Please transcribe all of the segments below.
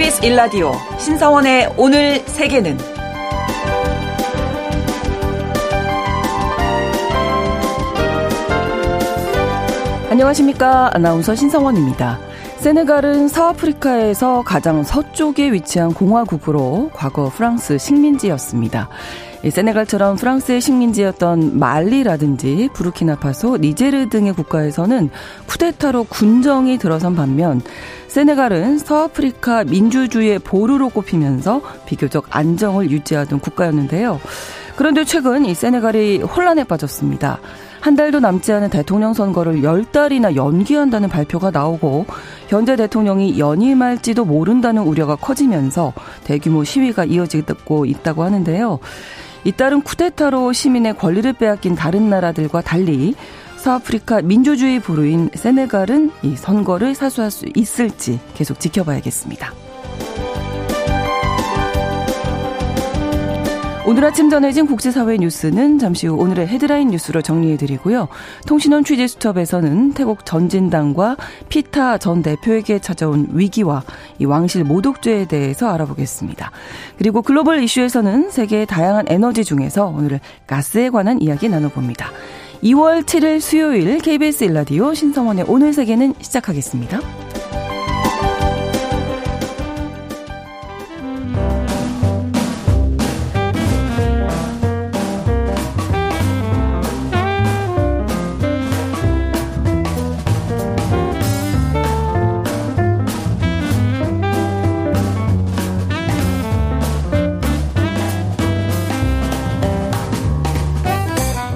KBS 일라디오 신성원의 오늘 세계는 안녕하십니까. 아나운서 신성원입니다. 세네갈은 서아프리카에서 가장 서쪽에 위치한 공화국으로 과거 프랑스 식민지였습니다. 세네갈처럼 프랑스의 식민지였던 말리라든지 부르키나파소, 니제르 등의 국가에서는 쿠데타로 군정이 들어선 반면 세네갈은 서아프리카 민주주의의 보루로 꼽히면서 비교적 안정을 유지하던 국가였는데요. 그런데 최근 이 세네갈이 혼란에 빠졌습니다. 한 달도 남지 않은 대통령 선거를 열 달이나 연기한다는 발표가 나오고 현재 대통령이 연임할지도 모른다는 우려가 커지면서 대규모 시위가 이어지고 있다고 하는데요. 이따른 쿠데타로 시민의 권리를 빼앗긴 다른 나라들과 달리 서아프리카 민주주의 보루인 세네갈은 이 선거를 사수할 수 있을지 계속 지켜봐야겠습니다. 오늘 아침 전해진 국제사회 뉴스는 잠시 후 오늘의 헤드라인 뉴스로 정리해드리고요. 통신원 취재수첩에서는 태국 전진당과 피타 전 대표에게 찾아온 위기와 이 왕실 모독죄에 대해서 알아보겠습니다. 그리고 글로벌 이슈에서는 세계의 다양한 에너지 중에서 오늘 가스에 관한 이야기 나눠봅니다. 2월 7일 수요일 KBS 일라디오 신성원의 오늘 세계는 시작하겠습니다.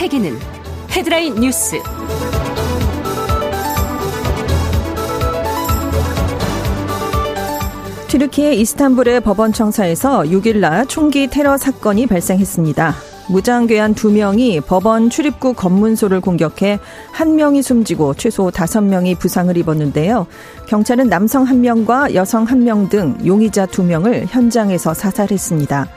세계는 헤드라인 뉴스. 튀르키예 이스탄불의 법원 청사에서 6일 날 총기 테러 사건이 발생했습니다. 무장괴한 두명이 법원 출입구 검문소를 공격해 한명이 숨지고 최소 5명이 부상을 입었는데요. 경찰은 남성 1명과 여성 1명 등 용의자 2명을 현장에서 사살했습니다.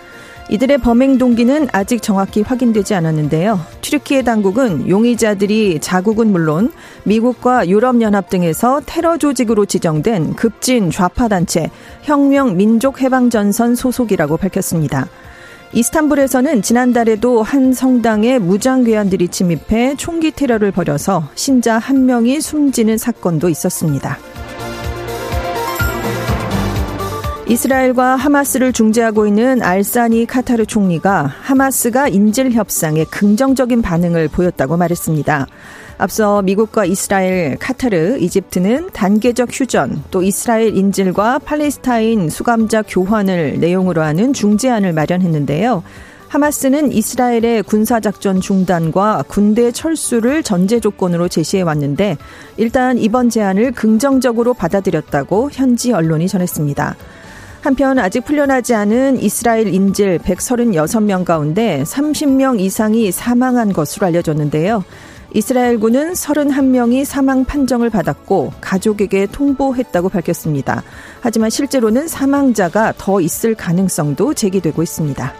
이들의 범행 동기는 아직 정확히 확인되지 않았는데요. 튀르키예 당국은 용의자들이 자국은 물론 미국과 유럽연합 등에서 테러 조직으로 지정된 급진 좌파 단체 혁명 민족 해방 전선 소속이라고 밝혔습니다. 이스탄불에서는 지난달에도 한 성당에 무장 괴한들이 침입해 총기 테러를 벌여서 신자 한 명이 숨지는 사건도 있었습니다. 이스라엘과 하마스를 중재하고 있는 알사니 카타르 총리가 하마스가 인질 협상에 긍정적인 반응을 보였다고 말했습니다. 앞서 미국과 이스라엘, 카타르, 이집트는 단계적 휴전, 또 이스라엘 인질과 팔레스타인 수감자 교환을 내용으로 하는 중재안을 마련했는데요. 하마스는 이스라엘의 군사작전 중단과 군대 철수를 전제 조건으로 제시해 왔는데 일단 이번 제안을 긍정적으로 받아들였다고 현지 언론이 전했습니다. 한편 아직 풀려나지 않은 이스라엘 인질 136명 가운데 30명 이상이 사망한 것으로 알려졌는데요. 이스라엘군은 31명이 사망 판정을 받았고 가족에게 통보했다고 밝혔습니다. 하지만 실제로는 사망자가 더 있을 가능성도 제기되고 있습니다.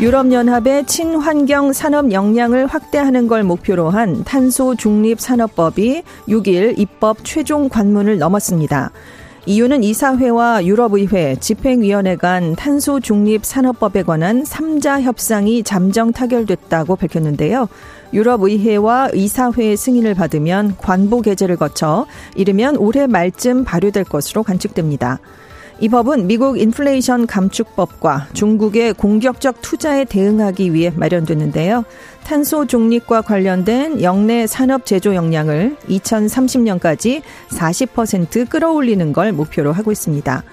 유럽연합의 친환경 산업 역량을 확대하는 걸 목표로 한 탄소 중립 산업법이 6일 입법 최종 관문을 넘었습니다. 이유는 이사회와 유럽의회, 집행위원회 간 탄소 중립 산업법에 관한 3자 협상이 잠정 타결됐다고 밝혔는데요. 유럽의회와 이사회의 승인을 받으면 관보 개제를 거쳐 이르면 올해 말쯤 발효될 것으로 관측됩니다. 이 법은 미국 인플레이션 감축법과 중국의 공격적 투자에 대응하기 위해 마련됐는데요. 탄소 중립과 관련된 역내 산업 제조 역량을 2030년까지 40% 끌어올리는 걸 목표로 하고 있습니다.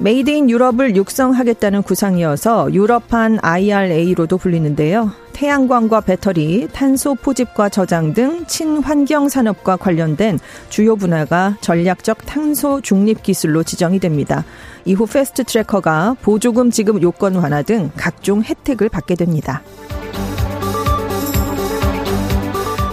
made in 유럽을 육성하겠다는 구상이어서 유럽판 IRA로도 불리는데요. 태양광과 배터리, 탄소 포집과 저장 등 친환경 산업과 관련된 주요 분야가 전략적 탄소 중립 기술로 지정이 됩니다. 이후 fast track과 보조금 지급 요건 완화 등 각종 혜택을 받게 됩니다.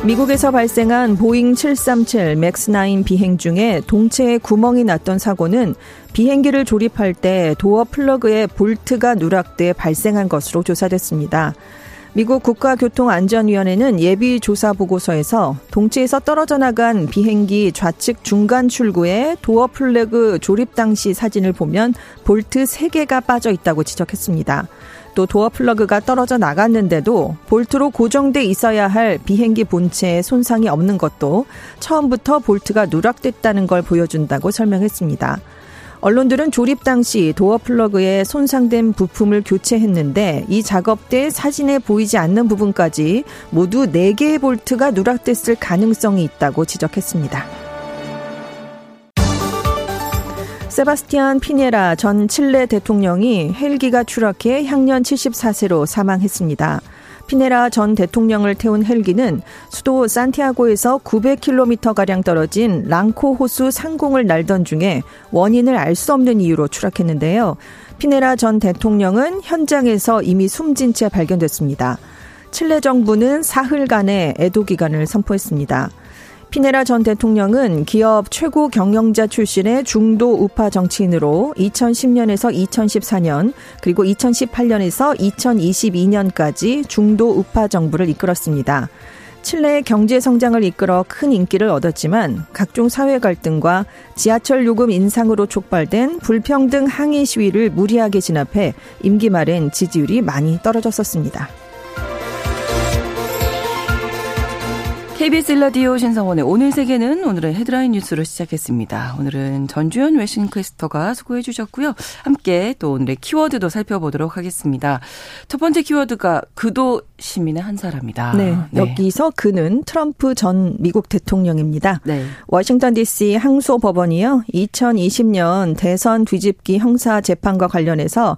미국에서 발생한 보잉 737 맥스 9 비행 중에 동체에 구멍이 났던 사고는 비행기를 조립할 때 door plug에 볼트가 누락돼 발생한 것으로 조사됐습니다. 미국 국가교통안전위원회는 예비 조사 보고서에서 동체에서 떨어져 나간 비행기 좌측 중간 출구에 door plug 조립 당시 사진을 보면 볼트 3개가 빠져 있다고 지적했습니다. 또 door plug가 떨어져 나갔는데도 볼트로 고정돼 있어야 할 비행기 본체에 손상이 없는 것도 처음부터 볼트가 누락됐다는 걸 보여준다고 설명했습니다. 언론들은 조립 당시 door plug에 손상된 부품을 교체했는데 이 작업 때 사진에 보이지 않는 부분까지 모두 4개의 볼트가 누락됐을 가능성이 있다고 지적했습니다. 세바스티안 피네라 전 칠레 대통령이 헬기가 추락해 향년 74세로 사망했습니다. 피네라 전 대통령을 태운 헬기는 수도 산티아고에서 900km가량 떨어진 랑코 호수 상공을 날던 중에 원인을 알 수 없는 이유로 추락했는데요. 피네라 전 대통령은 현장에서 이미 숨진 채 발견됐습니다. 칠레 정부는 사흘간의 애도 기간을 선포했습니다. 피네라 전 대통령은 기업 최고 경영자 출신의 중도 우파 정치인으로 2010년에서 2014년 그리고 2018년에서 2022년까지 중도 우파 정부를 이끌었습니다. 칠레의 경제 성장을 이끌어 큰 인기를 얻었지만 각종 사회 갈등과 지하철 요금 인상으로 촉발된 불평등 항의 시위를 무리하게 진압해 임기 말엔 지지율이 많이 떨어졌었습니다. KBS 일라디오 신성원의 오늘 세계는 오늘의 헤드라인 뉴스로 시작했습니다. 오늘은 전주현 웨싱캐스터가 수고해 주셨고요. 함께 또 오늘의 키워드도 살펴보도록 하겠습니다. 첫 번째 키워드가 그도 시민의 한 사람이다. 네, 네. 여기서 그는 트럼프 전 미국 대통령입니다. 네. 워싱턴 DC 항소 법원이요. 2020년 대선 뒤집기 형사 재판과 관련해서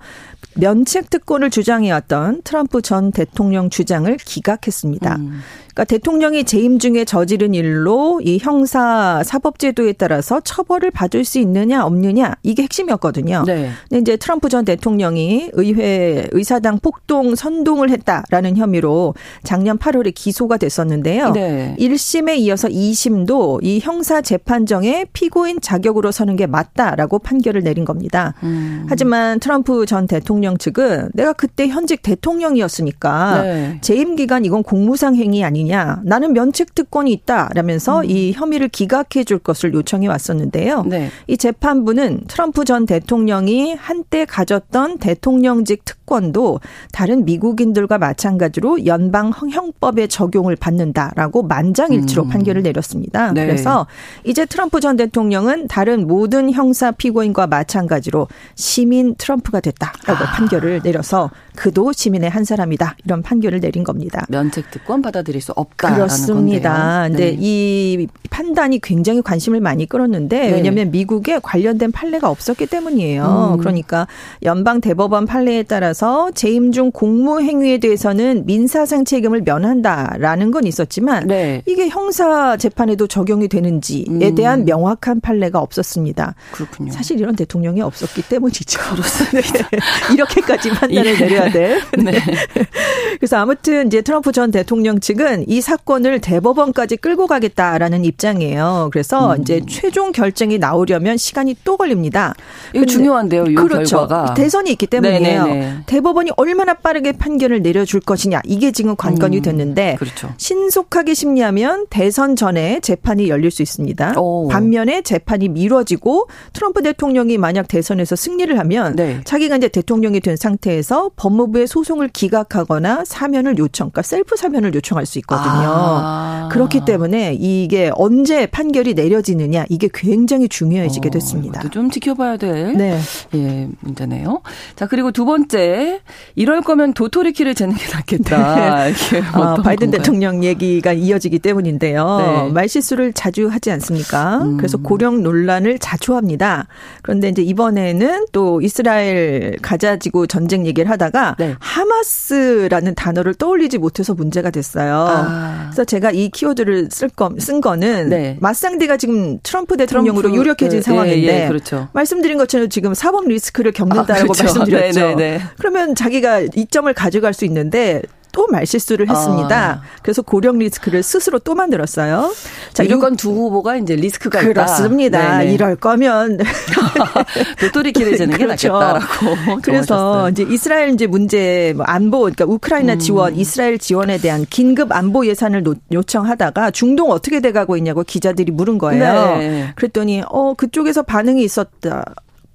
면책 특권을 주장해왔던 트럼프 전 대통령 주장을 기각했습니다. 음. 그러니까 대통령이 재임 중에 저지른 일로 이 형사 사법제도에 따라서 처벌을 받을 수 있느냐 없느냐 이게 핵심이었거든요. 네. 근데 이제 트럼프 전 대통령이 의회 의사당 폭동 선동을 했다라는 혐의로 작년 8월에 기소가 됐었는데요. 네. 1심에 이어서 2심도 이 형사 재판정에 피고인 자격으로 서는 게 맞다라고 판결을 내린 겁니다. 음. 하지만 트럼프 전 대통령 측은 내가 그때 현직 대통령이었으니까 네. 재임 기간 이건 공무상 행위 아니냐 아니냐. 나는 면책 특권이 있다라면서 음. 이 혐의를 기각해 줄 것을 요청해 왔었는데요. 네. 이 재판부는 트럼프 전 대통령이 한때 가졌던 대통령직 특권도 다른 미국인들과 마찬가지로 연방 형법에 적용을 받는다라고 만장일치로 음. 판결을 내렸습니다. 네. 그래서 이제 트럼프 전 대통령은 다른 모든 형사 피고인과 마찬가지로 시민 트럼프가 됐다라고 아. 판결을 내려서 그도 시민의 한 사람이다 이런 판결을 내린 겁니다. 면책 특권 받아들일 수 없다라는 그렇습니다. 네. 근데 이 판단이 굉장히 관심을 많이 끌었는데 네. 왜냐하면 미국에 관련된 판례가 없었기 때문이에요. 음. 그러니까 연방 대법원 판례에 따라서 재임 중 공무 행위에 대해서는 민사상 책임을 면한다라는 건 있었지만 네. 이게 형사 재판에도 적용이 되는지에 음. 대한 명확한 판례가 없었습니다. 그렇군요. 사실 이런 대통령이 없었기 때문이죠. 그렇습니다. 이렇게까지 판단을 예. 내려야 돼. 네. 그래서 아무튼 이제 트럼프 전 대통령 측은 이 사건을 대 법원까지 끌고 가겠다라는 입장이에요. 그래서 음. 이제 최종 결정이 나오려면 시간이 또 걸립니다. 이거 중요한데요, 이 그렇죠. 결과가. 대선이 있기 때문이에요. 네네네. 대법원이 얼마나 빠르게 판결을 내려줄 것이냐 이게 지금 관건이 음. 됐는데 그렇죠. 신속하게 심리하면 대선 전에 재판이 열릴 수 있습니다. 오. 반면에 재판이 미뤄지고 트럼프 대통령이 만약 대선에서 승리를 하면 네. 자기가 이제 대통령이 된 상태에서 법무부에 소송을 기각하거나 사면을 요청, 그러니까 셀프 사면을 요청할 수 있거든요. 아. 아. 그렇기 때문에 이게 언제 판결이 내려지느냐 이게 굉장히 중요해지게 어, 됐습니다. 어, 좀 지켜봐야 될 네. 예, 문제네요. 자 그리고 두 번째 이럴 거면 도토리 키를 재는 게 낫겠다. 네. 아, 바이든 건가요? 대통령 얘기가 이어지기 때문인데요. 네. 말실수를 자주 하지 않습니까? 음. 그래서 고령 논란을 자주 합니다. 그런데 이제 이번에는 또 이스라엘 가자지구 전쟁 얘기를 하다가 네. 하마스라는 단어를 떠올리지 못해서 문제가 됐어요. 아. 그래서 제가 이 키워드를 쓸 거, 쓴 거는 네. 맞상대가 지금 트럼프 대통령으로 트럼프, 유력해진 네, 상황인데 예, 예, 그렇죠. 말씀드린 것처럼 지금 사법 리스크를 겪는다라고 아, 그렇죠. 말씀드렸죠. 네, 네, 네. 그러면 자기가 이점을 가져갈 수 있는데 또 말실수를 했습니다. 아. 그래서 고령 리스크를 스스로 또 만들었어요. 자, 이건 두 후보가 이제 리스크가 그렇습니다. 이럴 거면 도토리 길을 재는 그렇죠. 게 낫겠다라고. 그래서 이제 이스라엘 이제 문제 뭐 안보 그러니까 우크라이나 음. 지원, 이스라엘 지원에 대한 긴급 안보 예산을 요청하다가 중동 어떻게 돼 가고 있냐고 기자들이 물은 거예요. 네. 그랬더니 어 그쪽에서 반응이 있었다.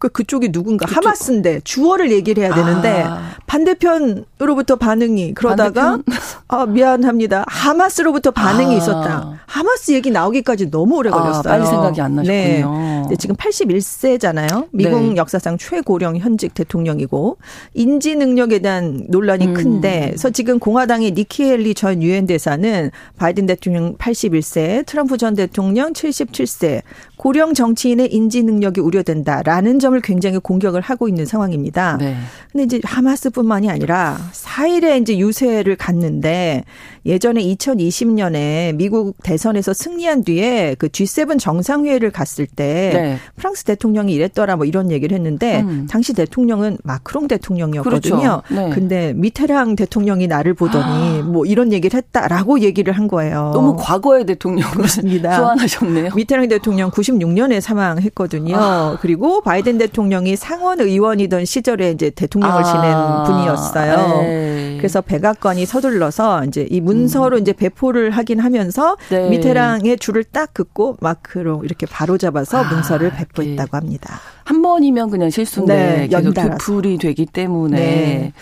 그 그쪽이 누군가 그쪽. 하마스인데 주어를 얘기를 해야 되는데 아. 반대편으로부터 반응이 그러다가 반대편? 아 미안합니다 하마스로부터 반응이 아. 있었다 하마스 얘기 나오기까지 너무 오래 아, 걸렸어요. 아, 빨리 생각이 안 나셨군요. 네. 네 지금 81세잖아요. 미국 네. 역사상 최고령 현직 대통령이고 인지 능력에 대한 논란이 음. 큰데 그래서 지금 공화당의 니키 헬리 전 유엔 대사는 바이든 대통령 81세, 트럼프 전 대통령 77세 고령 정치인의 인지 능력이 우려된다라는 점을 굉장히 공격을 하고 있는 상황입니다. 네. 근데 이제 하마스뿐만이 아니라 4일에 이제 유세를 갔는데 예전에 2020년에 미국 대선에서 승리한 뒤에 그 G7 정상회의를 갔을 때 네. 프랑스 대통령이 이랬더라 뭐 이런 얘기를 했는데 음. 당시 대통령은 마크롱 대통령이었거든요. 그렇죠. 네. 근데 미테랑 대통령이 나를 보더니 아. 뭐 이런 얘기를 했다라고 얘기를 한 거예요. 너무 과거의 대통령을 소환하셨네요. 미테랑 대통령 90 96년에 사망했거든요. 아. 그리고 바이든 대통령이 상원 의원이던 시절에 이제 대통령을 아. 지낸 분이었어요. 네. 그래서 백악관이 서둘러서 이제 이 문 서로 음. 이제 배포를 하긴 하면서 네. 미테랑의 줄을 딱 긋고 마크로 이렇게 바로 잡아서 아, 문서를 배포했다고 합니다. 한 번이면 그냥 실수인데 네, 계속 연달이 되기 때문에 네.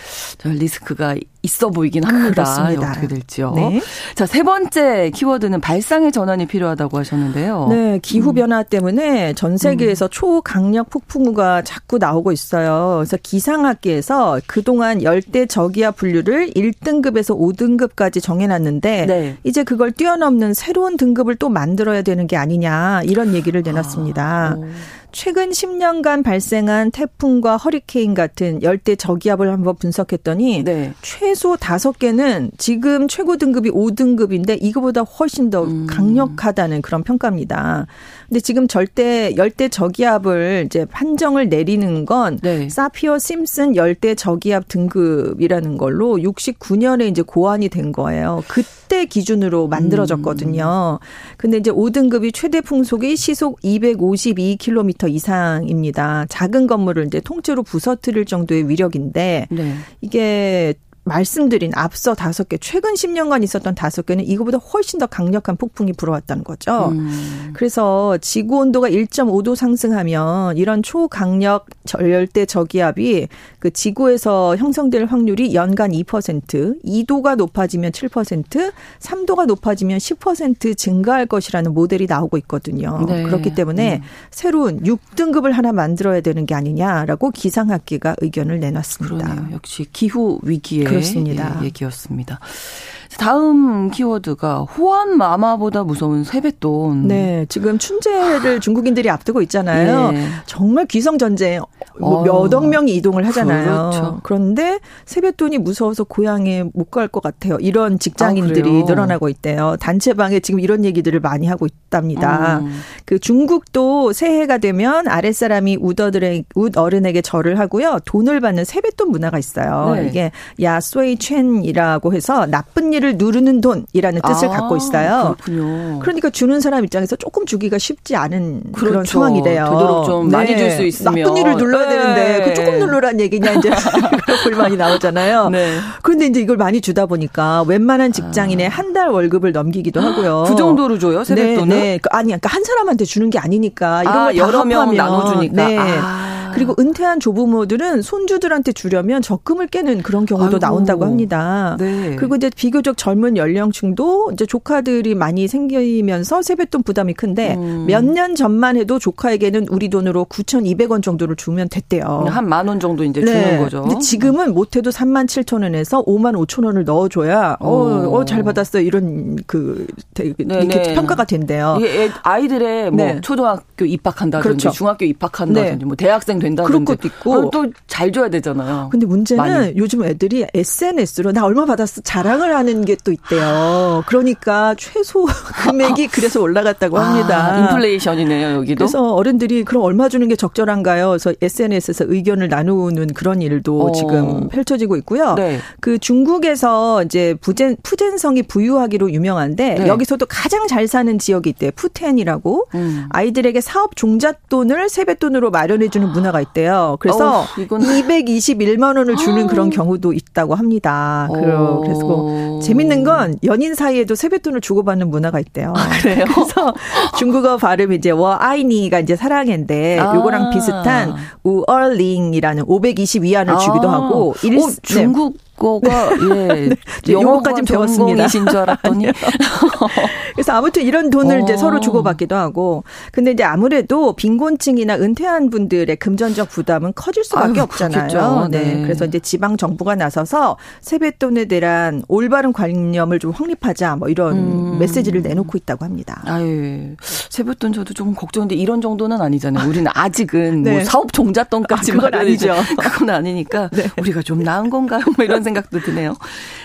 리스크가 있어 보이긴 합니다. 그렇습니다. 어떻게 될지요. 네. 자, 세 번째 키워드는 발상의 전환이 필요하다고 하셨는데요. 네, 기후 변화 음. 때문에 전 세계에서 음. 초강력 폭풍우가 자꾸 나오고 있어요. 그래서 기상학계에서 그동안 열대 저기압 분류를 1등급에서 5등급까지 정해 놨는데 네. 이제 그걸 뛰어넘는 새로운 등급을 또 만들어야 되는 게 아니냐 이런 얘기를 내놨습니다. 아, 최근 10년간 발생한 태풍과 허리케인 같은 열대 저기압을 한번 분석했더니 네. 최소 5개는 지금 최고 등급이 5등급인데 이거보다 훨씬 더 음. 강력하다는 그런 평가입니다. 근데 지금 절대 열대 저기압을 이제 판정을 내리는 건 네. 사피어 심슨 열대 저기압 등급이라는 걸로 69년에 이제 고안이 된 거예요. 그때 기준으로 만들어졌거든요. 음. 근데 이제 5등급이 최대 풍속이 시속 252km 이상입니다. 작은 건물을 이제 통째로 부서뜨릴 정도의 위력인데 네. 이게 말씀드린 앞서 다섯 개, 최근 10년간 있었던 다섯 개는 이거보다 훨씬 더 강력한 폭풍이 불어왔다는 거죠. 음. 그래서 지구 온도가 1.5도 상승하면 이런 초강력 열대 저기압이 그 지구에서 형성될 확률이 연간 2%, 2도가 높아지면 7%, 3도가 높아지면 10% 증가할 것이라는 모델이 나오고 있거든요. 네. 그렇기 때문에 음. 새로운 6등급을 하나 만들어야 되는 게 아니냐라고 기상학계가 의견을 내놨습니다. 그러네요. 역시 기후 위기에 그렇습니다. 예, 얘기였습니다. 다음 키워드가 호환 마마보다 무서운 세뱃돈. 네, 지금 춘제를 중국인들이 앞두고 있잖아요. 네. 정말 귀성 전쟁 뭐 몇억 명이 이동을 하잖아요. 그렇죠. 그런데 세뱃돈이 무서워서 고향에 못 갈 것 같아요. 이런 직장인들이 아, 늘어나고 있대요. 단체방에 지금 이런 얘기들을 많이 하고 있답니다. 음. 그 중국도 새해가 되면 아랫사람이 우더들의 웃 어른에게 절을 하고요. 돈을 받는 세뱃돈 문화가 있어요. 네. 이게 야스웨이 첸이라고 해서 나쁜 일 일을 누르는 돈이라는 뜻을 아, 갖고 있어요. 그렇군요. 그러니까 주는 사람 입장에서 조금 주기가 쉽지 않은 그렇죠. 그런 상황이래요. 되도록 좀 네. 많이 줄 수 있으면 나쁜 일을 눌러야 네. 되는데 그 조금 누르란 얘기냐 이제 그런 불만이 나오잖아요. 네. 그런데 이제 이걸 많이 주다 보니까 웬만한 직장인의 아. 한달 월급을 넘기기도 하고요. 그 정도로 줘요 세뱃돈을? 네, 네. 그 아니, 그러니까 한 사람한테 주는 게 아니니까 이런 아, 여러 명 나눠주니까. 네. 아. 그리고 은퇴한 조부모들은 손주들한테 주려면 적금을 깨는 그런 경우도 아이고. 나온다고 합니다. 네. 그리고 이제 비교적 젊은 연령층도 이제 조카들이 많이 생기면서 세뱃돈 부담이 큰데 음. 몇년 전만 해도 조카에게는 우리 돈으로 9,200원 정도를 주면 됐대요. 한 만 원 정도 이제 네. 주는 거죠. 근데 지금은 못해도 3만 7천 원에서 5만 5천 원을 넣어줘야 어, 어, 잘 받았어 이런 그 되게 네, 이렇게 네. 평가가 된대요. 아이들의 뭐 네. 초등학교 입학한다든지 그렇죠. 중학교 입학한다든지 네. 뭐 대학생 된다든지 그런 것도 있고 또 잘 줘야 되잖아요. 근데 문제는 많이. 요즘 애들이 SNS로 나 얼마 받았어 자랑을 하는 게 또 있대요. 그러니까 최소 금액이 그래서 올라갔다고 아, 합니다. 인플레이션이네요 여기도. 그래서 어른들이 그럼 얼마 주는 게 적절한가요? 그래서 SNS에서 의견을 나누는 그런 일도 어. 지금 펼쳐지고 있고요. 네. 그 중국에서 이제 부젠 푸젠성이 부유하기로 유명한데 네. 여기서도 가장 잘 사는 지역이 있대요. 푸텐이라고 음. 아이들에게 사업 종잣돈을 세뱃돈으로 마련해주는 문화 가 있대요. 그래서 어, 221만 원을 주는 그런 경우도 있다고 합니다. 어. 그래서 재밌는 건 연인 사이에도 세뱃돈을 주고받는 문화가 있대요. 아, 그래요? 그래서 중국어 발음이 이제 워 아이니가 이제 사랑인데 아. 요거랑 비슷한 우얼링이라는 522안을 주기도 아. 하고 일, 오, 중국 네. 거가 예 네, 영어까지 배웠습니다. 이신 줄 알았더니 그래서 아무튼 이런 돈을 어. 이제 서로 주고받기도 하고 근데 이제 아무래도 빈곤층이나 은퇴한 분들의 금전적 부담은 커질 수밖에 아유, 없잖아요. 네. 네. 그래서 이제 지방 정부가 나서서 세뱃돈에 대한 올바른 관념을 좀 확립하자 뭐 이런 음. 메시지를 내놓고 있다고 합니다. 아유 세뱃돈 저도 조금 걱정인데 이런 정도는 아니잖아요. 우리는 아직은 뭐 네. 뭐 사업 종잣돈까지 아, 그건 아니죠. 그건 아니니까 네. 우리가 좀 나은 건가요? 뭐 이런 생각. 생각도 드네요.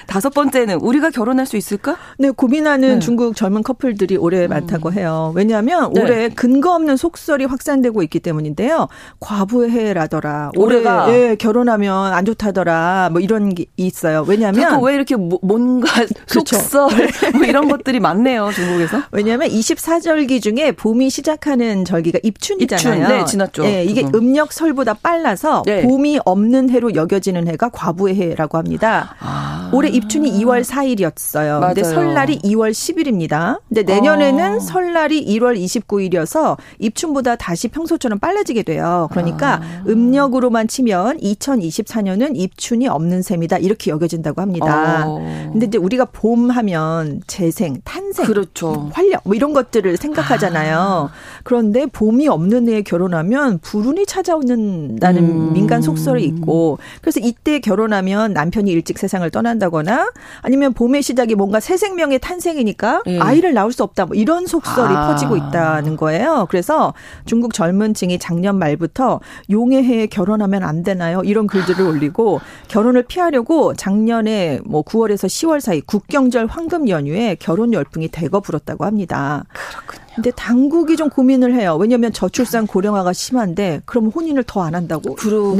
다섯 번째는 우리가 결혼할 수 있을까? 네, 고민하는 네. 중국 젊은 커플들이 올해 음. 많다고 해요. 왜냐하면 네. 올해 근거 없는 속설이 확산되고 있기 때문인데요. 과부의 해라더라. 올해가 올해 예, 결혼하면 안 좋다더라. 뭐 이런 게 있어요. 왜냐하면 왜 이렇게 뭐, 뭔가 그렇죠. 속설 뭐 이런 것들이 많네요, 중국에서. 왜냐하면 24절기 중에 봄이 시작하는 절기가 입춘이잖아요. 입춘, 네, 지났죠. 네, 이게 지금. 음력 설보다 빨라서 네. 봄이 없는 해로 여겨지는 해가 과부의 해라고 합니다. 겁니다. 아. 올해 입춘이 2월 4일이었어요. 맞아요. 근데 설날이 2월 10일입니다. 근데 내년에는 아. 설날이 1월 29일이어서 입춘보다 다시 평소처럼 빨라지게 돼요. 그러니까 아. 음력으로만 치면 2024년은 입춘이 없는 셈이다. 이렇게 여겨진다고 합니다. 어. 근데 이제 우리가 봄 하면 재생, 탄생, 그렇죠. 활력 뭐 이런 것들을 생각하잖아요. 아. 그런데 봄이 없는 해에 결혼하면 불운이 찾아오는다는 음. 민간 속설이 있고 그래서 이때 결혼하면 남편이 남편이 일찍 세상을 떠난다거나 아니면 봄의 시작이 뭔가 새 생명의 탄생이니까 예. 아이를 낳을 수 없다. 뭐 이런 속설이 아. 퍼지고 있다는 거예요. 그래서 중국 젊은층이 작년 말부터 용의 해에 결혼하면 안 되나요? 이런 글들을 올리고 결혼을 피하려고 작년에 뭐 9월에서 10월 사이 국경절 황금 연휴에 결혼 열풍이 대거 불었다고 합니다. 그렇군요. 근데 당국이 좀 고민을 해요. 왜냐하면 저출산 고령화가 심한데 그럼 혼인을 더 안 한다고. 그렇군요.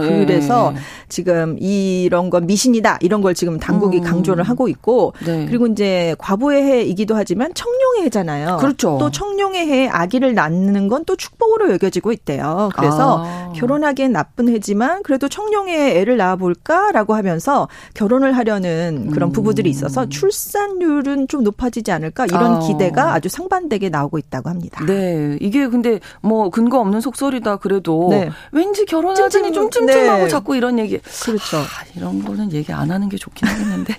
네. 그래서 예. 지금 이런 건 미신이다 이런 걸 지금 당국이 음. 강조를 하고 있고 네. 그리고 이제 과부의 해이기도 하지만 청룡의 해잖아요. 그렇죠. 또 청룡의 해에 아기를 낳는 건 또 축복으로 여겨지고 있대요. 그래서 아. 결혼하기엔 나쁜 해지만 그래도 청룡의 애를 낳아볼까라고 하면서 결혼을 하려는 그런 음. 부부들이 있어서 출산율은 좀 높아지지 않을까 이런 아. 기대가 아주 상반되게 게 나오고 있다고 합니다. 네. 이게 근데 뭐 근거 없는 속설이다 그래도 네. 왠지 결혼하자니 좀 찜찜하고 네. 자꾸 이런 얘기. 그렇죠. 아, 이런 거는 얘기 안 하는 게 좋긴 하겠는데.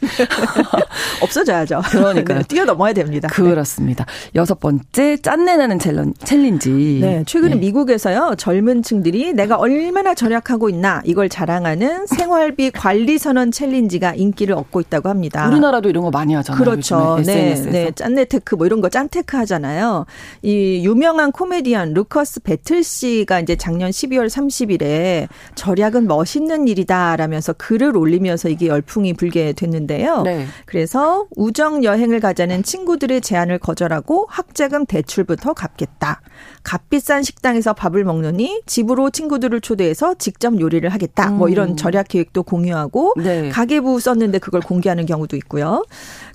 없어져야죠. 그러니까 네, 뛰어넘어야 됩니다. 그렇습니다. 여섯 번째 짠내나는 challenge. 네. 최근에 네. 미국에서요. 젊은 층들이 내가 얼마나 절약하고 있나 이걸 자랑하는 생활비 관리 선언 challenge가 인기를 얻고 있다고 합니다. 우리나라도 이런 거 많이 하잖아요. 그렇죠. 네. 네. 짠내 테크 뭐 이런 거 짠테크 하잖아요. 있잖아요. 이 유명한 코미디언 루커스 배틀 씨가 이제 작년 12월 30일에 절약은 멋있는 일이다라면서 글을 올리면서 이게 열풍이 불게 됐는데요. 네. 그래서 우정 여행을 가자는 친구들의 제안을 거절하고 학자금 대출부터 갚겠다. 값비싼 식당에서 밥을 먹느니 집으로 친구들을 초대해서 직접 요리를 하겠다. 음. 뭐 이런 음. 절약 계획도 공유하고 네. 가계부 썼는데 그걸 공개하는 경우도 있고요.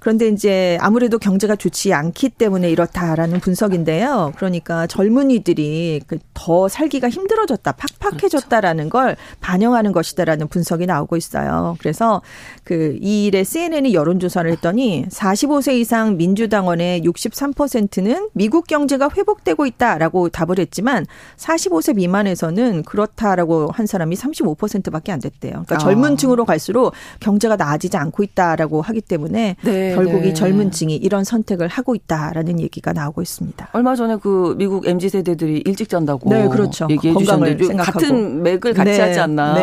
그런데 이제 아무래도 경제가 좋지 않기 때문에 이렇다라는 있다라는 분석인데요. 그러니까 젊은이들이 그더 살기가 힘들어졌다, 팍팍해졌다라는 걸 반영하는 것이다라는 분석이 나오고 있어요. 그래서 그 이 일에 CNN이 여론조사를 했더니 45세 이상 민주당원의 63%는 미국 경제가 회복되고 있다라고 답을 했지만 45세 미만에서는 그렇다라고 한 사람이 35%밖에 안 됐대요. 그러니까 아. 젊은 층으로 갈수록 경제가 나아지지 않고 있다라고 하기 때문에 네, 결국 네. 이 젊은 층이 이런 선택을 하고 있다라는 얘기가 나오고 있습니다. 얼마 전에 그 미국 MZ 세대들이 일찍 잔다고 네, 그렇죠. 얘기해 건강을 주셨는데 생각하고. 같은 맥을 같이 네, 하지 않나.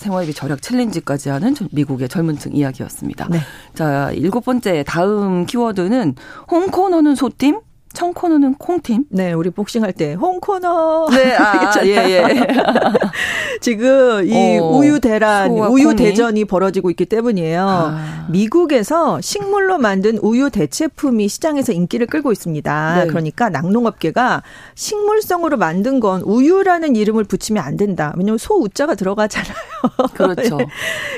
네. 생활비 절약 챌린지까지 하는 저- 미국의 젊은층 이야기였습니다. 네. 자, 일곱 번째 다음 키워드는 홍코너는 소팀, 청코너는 콩팀. 네, 우리 복싱할 때 홍코너 네, 아, 예, 예. 지금 이 어, 우유 대란, 우유 콩이. 대전이 벌어지고 있기 때문이에요. 아. 미국에서 식물로 만든 우유 대체품이 시장에서 인기를 끌고 있습니다. 네. 그러니까 낙농업계가 식물성으로 만든 건 우유라는 이름을 붙이면 안 된다. 왜냐하면 소 우자가 들어가잖아요. 그렇죠.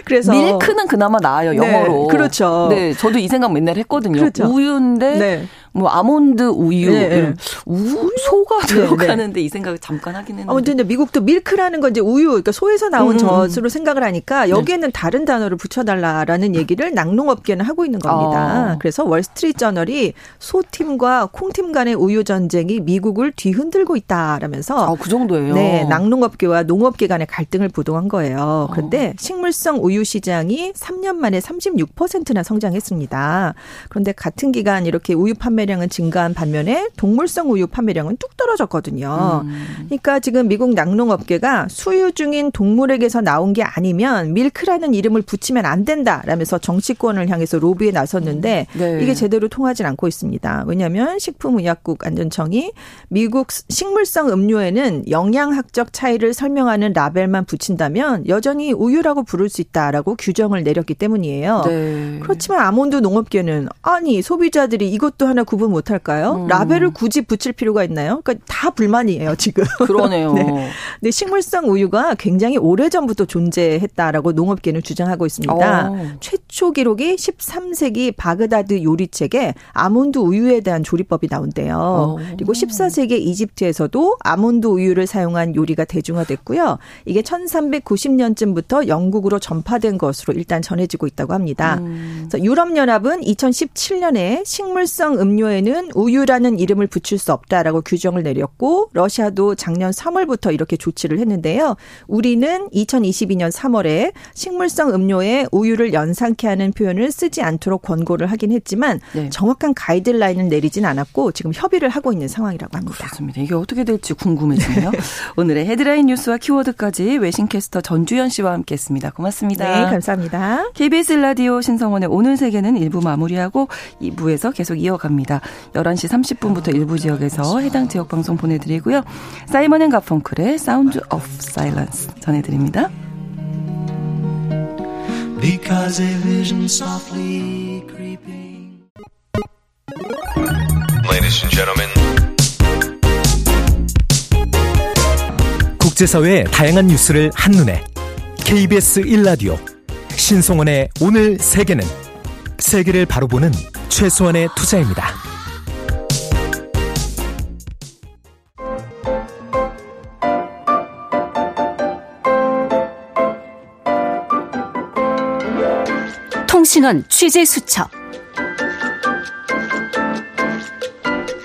그래서 밀크는 그나마 나아요, 영어로. 네, 그렇죠. 네, 저도 이 생각 맨날 했거든요. 그렇죠. 우유인데, 네. 뭐, 아몬드 우유. 네, 네. 우, 소가 네, 들어가는데 이 생각을 잠깐 하긴 했는데. 아무튼 미국도 밀크라는 건 이제 우유, 그러니까 소에서 나온 음, 음, 젖으로 생각을 하니까 여기에는 다른 단어를 붙여달라라는 얘기를 낙농업계는 하고 있는 겁니다. 아. 그래서 월스트리트 저널이 소팀과 콩팀 간의 우유 전쟁이 미국을 뒤흔들고 있다라면서 아, 그 정도예요. 네, 낙농업계와 농업계 간의 갈등을 부동한 거예요. 그런데 식물성 우유 시장이 3년 만에 36%나 성장했습니다. 그런데 같은 기간 이렇게 우유 판매 량은 증가한 반면에 동물성 우유 판매량은 뚝 떨어졌거든요. 그러니까 지금 미국 낙농업계가 수유 중인 동물에게서 나온 게 아니면 밀크라는 이름을 붙이면 안 된다라면서 정치권을 향해서 로비에 나섰는데 네. 이게 제대로 통하지 않고 있습니다. 왜냐하면 식품의약국 안전청이 미국 식물성 음료에는 영양학적 차이를 설명하는 라벨만 붙인다면 여전히 우유라고 부를 수 있다라고 규정을 내렸기 때문이에요. 네. 그렇지만 아몬드 농업계는 아니 소비자들이 이것도 하나 구분 못할까요? 음. 라벨을 굳이 붙일 필요가 있나요? 그러니까 다 불만이에요 지금. 그러네요. 네. 근데 식물성 우유가 굉장히 오래 전부터 존재했다라고 농업계는 주장하고 있습니다. 어. 최초 기록이 13세기 바그다드 요리책에 아몬드 우유에 대한 조리법이 나온대요. 어. 그리고 14세기 이집트에서도 아몬드 우유를 사용한 요리가 대중화됐고요. 이게 1390년쯤부터 영국으로 전파된 것으로 일단 전해지고 있다고 합니다. 음. 그래서 유럽연합은 2017년에 식물성 음료 에는 우유라는 이름을 붙일 수 없다라고 규정을 내렸고 러시아도 작년 3월부터 이렇게 조치를 했는데요. 우리는 2022년 3월에 식물성 음료에 우유를 연상케 하는 표현을 쓰지 않도록 권고를 하긴 했지만 네. 정확한 가이드라인을 내리진 않았고 지금 협의를 하고 있는 상황이라고 합니다. 그렇습니다. 이게 어떻게 될지 궁금해지네요. 오늘의 헤드라인 뉴스와 키워드까지 외신캐스터 전주현 씨와 함께했습니다. 고맙습니다. 네, 감사합니다. KBS 라디오 신성원의 오늘 세계는 1부 마무리하고 2부에서 계속 이어갑니다. 11시 30분부터 일부 지역에서 해당 지역 방송 보내드리고요. 사이먼 앤 가펑클의 Sound of Silence 전해드립니다. Because a vision softly creeping. Ladies and gentlemen, 국제사회의 다양한 뉴스를 한눈에 KBS 1라디오 신송원의 오늘 세계는 세계를 바로 보는 최소한의 투자입니다. 통신원 취재 수첩.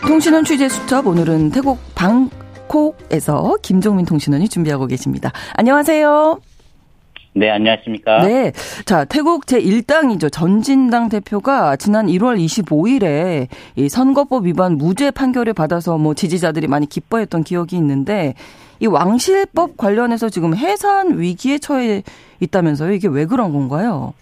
통신원 취재 수첩 오늘은 태국 방콕에서 김종민 통신원이 준비하고 계십니다. 안녕하세요. 네, 안녕하십니까. 네. 자, 태국 제1당이죠. 전진당 대표가 지난 1월 25일에 이 선거법 위반 무죄 판결을 받아서 뭐 지지자들이 많이 기뻐했던 기억이 있는데 이 왕실법 관련해서 지금 해산 위기에 처해 있다면서요. 이게 왜 그런 건가요?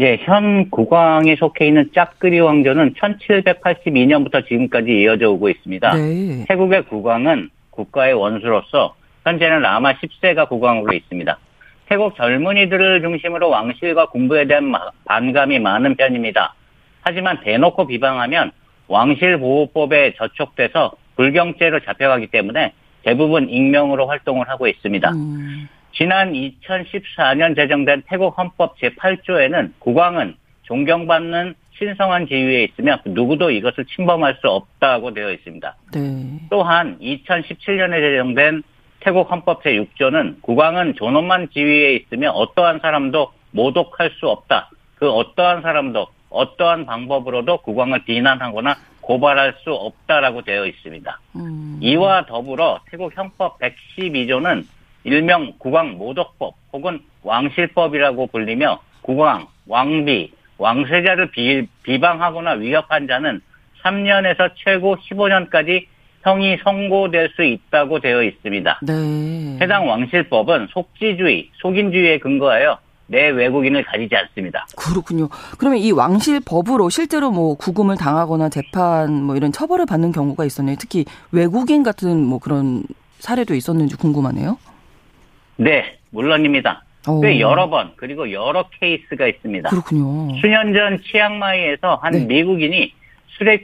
예, 현 국왕에 속해 있는 짝그리 왕조는 1782년부터 지금까지 이어져 오고 있습니다. 네. 태국의 국왕은 국가의 원수로서 현재는 라마 10세가 국왕으로 있습니다. 태국 젊은이들을 중심으로 왕실과 공부에 대한 마- 반감이 많은 편입니다. 하지만 대놓고 비방하면 왕실 보호법에 저촉돼서 불경죄로 잡혀가기 때문에 대부분 익명으로 활동을 하고 있습니다. 음, 지난 2014년 제정된 태국 헌법 제8조에는 국왕은 존경받는 신성한 지위에 있으며 누구도 이것을 침범할 수 없다고 되어 있습니다. 네. 또한 2017년에 제정된 태국 헌법 제6조는 국왕은 존엄한 지위에 있으며 어떠한 사람도 모독할 수 없다. 그 어떠한 사람도 어떠한 방법으로도 국왕을 비난하거나 고발할 수 없다라고 되어 있습니다. 음. 이와 더불어 태국 형법 112조는 일명 국왕 모독법 혹은 왕실법이라고 불리며 국왕, 왕비, 왕세자를 비, 비방하거나 위협한 자는 3년에서 최고 15년까지 형이 선고될 수 있다고 되어 있습니다. 네. 해당 왕실법은 속지주의, 속인주의에 근거하여 내 외국인을 가리지 않습니다. 그렇군요. 그러면 이 왕실 법으로 실제로 뭐 구금을 당하거나 재판 뭐 이런 처벌을 받는 경우가 있었네요. 특히 외국인 같은 뭐 그런 사례도 있었는지 궁금하네요. 네, 물론입니다. 오. 꽤 여러 번 그리고 여러 케이스가 있습니다. 그렇군요. 수년 전 치앙마이에서 한 네. 미국인이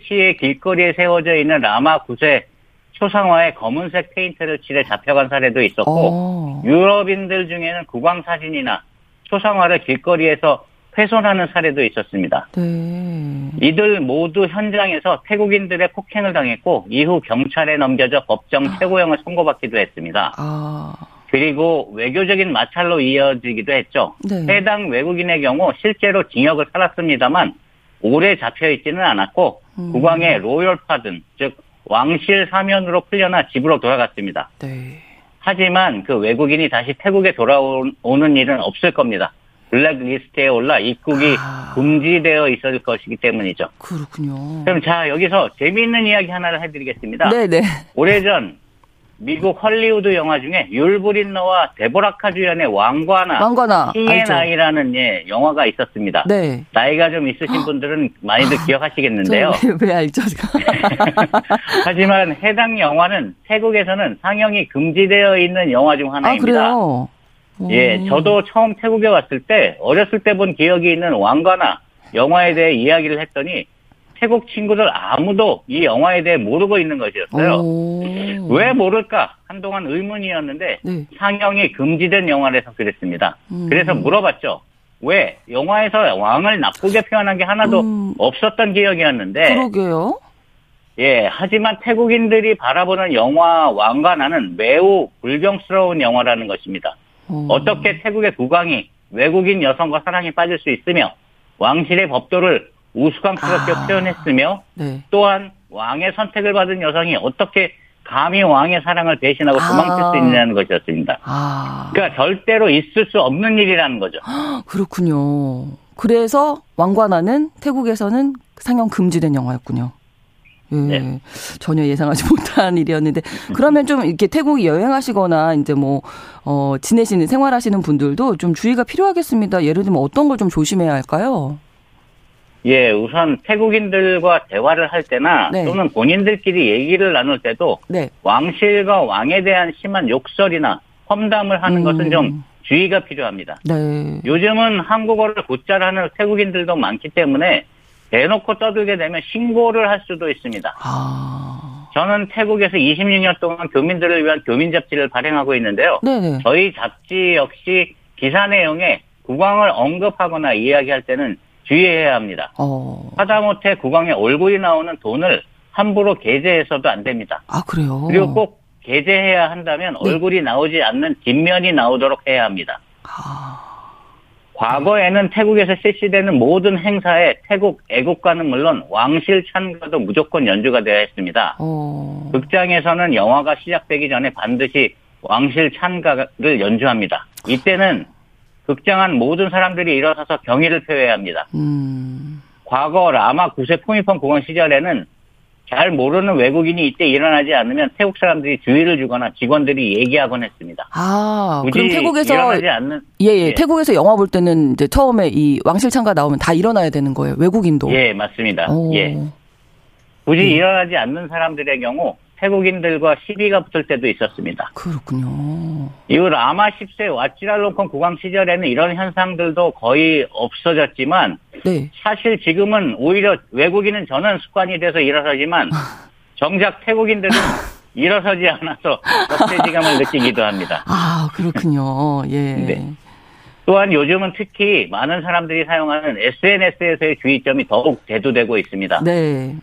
취해 길거리에 세워져 있는 라마 9세 초상화에 검은색 페인트를 칠해 잡혀간 사례도 있었고 어. 유럽인들 중에는 국왕 사진이나 초상화를 길거리에서 훼손하는 사례도 있었습니다. 네. 이들 모두 현장에서 태국인들의 폭행을 당했고 이후 경찰에 넘겨져 법정 최고형을 선고받기도 했습니다. 아. 그리고 외교적인 마찰로 이어지기도 했죠. 네. 해당 외국인의 경우 실제로 징역을 살았습니다만 오래 잡혀 있지는 않았고 음. 국왕의 로열 파든 즉 왕실 사면으로 풀려나 집으로 돌아갔습니다. 네. 하지만 그 외국인이 다시 태국에 돌아오는 일은 없을 겁니다. 블랙리스트에 올라 입국이 아. 금지되어 있을 것이기 때문이죠. 그렇군요. 그럼 자 여기서 재미있는 이야기 하나를 해드리겠습니다. 네, 네. 오래전 미국 헐리우드 영화 중에 율브린너와 데보라카 주연의 왕관아. 킹의 알죠? 나이라는 예, 영화가 있었습니다. 네. 나이가 좀 있으신 분들은 많이들 기억하시겠는데요. 저 왜, 왜 알죠? 하지만 해당 영화는 태국에서는 상영이 금지되어 있는 영화 중 아, 하나입니다. 그래요? 예, 오. 저도 처음 태국에 왔을 때 어렸을 때 본 기억이 있는 왕과나 영화에 대해 이야기를 했더니 태국 친구들 아무도 이 영화에 대해 모르고 있는 것이었어요. 오. 왜 모를까? 한동안 의문이었는데 네. 상영이 금지된 영화라서 그랬습니다. 음. 그래서 물어봤죠. 왜 영화에서 왕을 나쁘게 표현한 게 하나도 음. 없었던 기억이었는데 그러게요. 예, 하지만 태국인들이 바라보는 영화 왕과 나는 매우 불경스러운 영화라는 것입니다. 어. 어떻게 태국의 국왕이 외국인 여성과 사랑에 빠질 수 있으며 왕실의 법도를 우스꽝스럽게 아. 표현했으며 네. 또한 왕의 선택을 받은 여성이 어떻게 감히 왕의 사랑을 배신하고 아. 도망칠 수 있냐는 것이었습니다. 아. 그러니까 절대로 있을 수 없는 일이라는 거죠. 그렇군요. 그래서 왕관아는 태국에서는 상영 금지된 영화였군요. 예, 네. 전혀 예상하지 못한 일이었는데 그러면 좀 이렇게 태국 여행하시거나 이제 뭐 어, 지내시는 생활하시는 분들도 좀 주의가 필요하겠습니다. 예를 들면 어떤 걸 좀 조심해야 할까요? 예, 우선 태국인들과 대화를 할 때나 네. 또는 본인들끼리 얘기를 나눌 때도 네. 왕실과 왕에 대한 심한 욕설이나 험담을 하는 음. 것은 좀 주의가 필요합니다. 네. 요즘은 한국어를 곧잘 하는 태국인들도 많기 때문에 대놓고 떠들게 되면 신고를 할 수도 있습니다. 아. 저는 태국에서 26년 동안 교민들을 위한 교민 잡지를 발행하고 있는데요. 네네. 저희 잡지 역시 기사 내용에 국왕을 언급하거나 이야기할 때는 주의해야 합니다. 어. 하다못해 국왕의 얼굴이 나오는 돈을 함부로 게재해서도 안 됩니다. 아, 그래요? 그리고 꼭 게재해야 한다면 네. 얼굴이 나오지 않는 뒷면이 나오도록 해야 합니다. 아. 과거에는 태국에서 실시되는 모든 행사에 태국 애국가는 물론 왕실 찬가도 무조건 연주가 되어 있습니다. 어. 극장에서는 영화가 시작되기 전에 반드시 왕실 찬가를 연주합니다. 이때는 극장 안 모든 사람들이 일어서서 경의를 표해야 합니다. 음. 과거 라마 9세 포미펀 국왕 시절에는 잘 모르는 외국인이 이때 일어나지 않으면 태국 사람들이 주의를 주거나 직원들이 얘기하곤 했습니다. 아, 그럼 태국에서 일어나지 않는 예, 예. 예. 태국에서 영화 볼 때는 이제 처음에 이 왕실 참가 나오면 다 일어나야 되는 거예요. 외국인도. 예 맞습니다. 오. 예 굳이 예. 일어나지 않는 사람들의 경우 태국인들과 시비가 붙을 때도 있었습니다. 그렇군요. 이후 라마 10세 와찌랄롱콘 국왕 시절에는 이런 현상들도 거의 없어졌지만 네. 사실 지금은 오히려 외국인은 전원 습관이 돼서 일어서지만 정작 태국인들은 일어서지 않아서 억세지감을 느끼기도 합니다. 아, 그렇군요. 예. 네. 또한 요즘은 특히 많은 사람들이 사용하는 SNS에서의 주의점이 더욱 대두되고 있습니다. 네.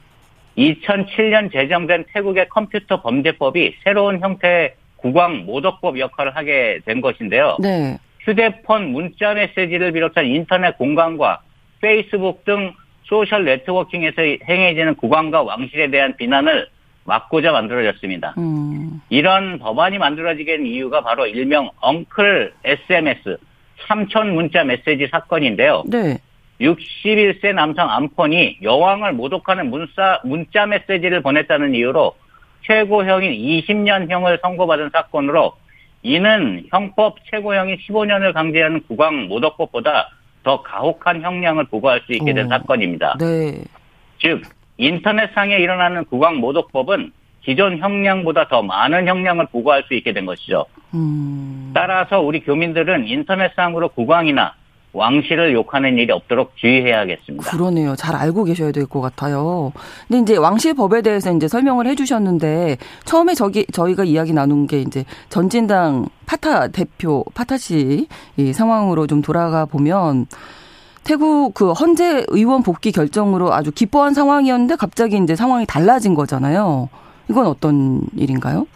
2007년 제정된 태국의 컴퓨터 범죄법이 새로운 형태의 국왕 모독법 역할을 하게 된 것인데요. 네. 휴대폰 문자 메시지를 비롯한 인터넷 공간과 페이스북 등 social networking에서 행해지는 국왕과 왕실에 대한 비난을 막고자 만들어졌습니다. 음. 이런 법안이 만들어지게 된 이유가 바로 일명 Uncle SMS 삼천 문자 메시지 사건인데요. 네. 61세 남성 암폰이 여왕을 모독하는 문자, 문자 메시지를 보냈다는 이유로 최고형인 20년형을 선고받은 사건으로 이는 형법 최고형인 15년을 강제하는 국왕 모독법보다 더 가혹한 형량을 부과할 수 있게 된 오. 사건입니다. 네. 즉 인터넷상에 일어나는 국왕 모독법은 기존 형량보다 더 많은 형량을 부과할 수 있게 된 것이죠. 음. 따라서 우리 교민들은 인터넷상으로 국왕이나 왕실을 욕하는 일이 없도록 주의해야겠습니다. 그러네요. 잘 알고 계셔야 될 것 같아요. 근데 이제 왕실 법에 대해서 이제 설명을 해주셨는데 처음에 저기 저희가 이야기 나눈 게 이제 전진당 피타 대표 피타 씨 이 상황으로 좀 돌아가 보면 태국 그 헌재 의원 복귀 결정으로 아주 기뻐한 상황이었는데 갑자기 이제 상황이 달라진 거잖아요. 이건 어떤 일인가요?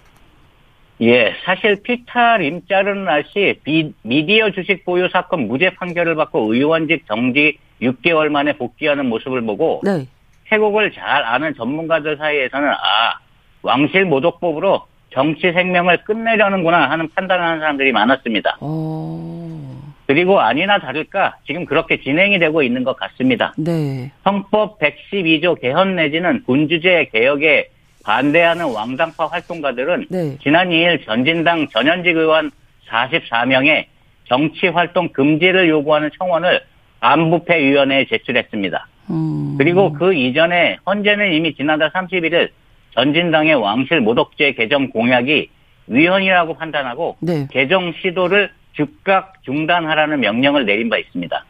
예, 사실 피타 림 자르는 날씨 비- 미디어 주식 보유 사건 무죄 판결을 받고 의원직 정지 6개월 만에 복귀하는 모습을 보고 네. 태국을 잘 아는 전문가들 사이에서는 아 왕실 모독법으로 정치 생명을 끝내려는구나 하는 판단을 하는 사람들이 많았습니다. 어. 그리고 아니나 다를까 지금 그렇게 진행이 되고 있는 것 같습니다. 네. 헌법 112조 개헌 내지는 군주제 개혁에 반대하는 왕당파 활동가들은 네. 지난 2일 전진당 전현직 의원 44명의 정치 활동 금지를 요구하는 청원을 안부패위원회에 제출했습니다. 음. 그리고 그 이전에 헌재는 이미 지난달 31일 전진당의 왕실 모독죄 개정 공약이 위헌이라고 판단하고 네. 개정 시도를 즉각 중단하라는 명령을 내린 바 있습니다.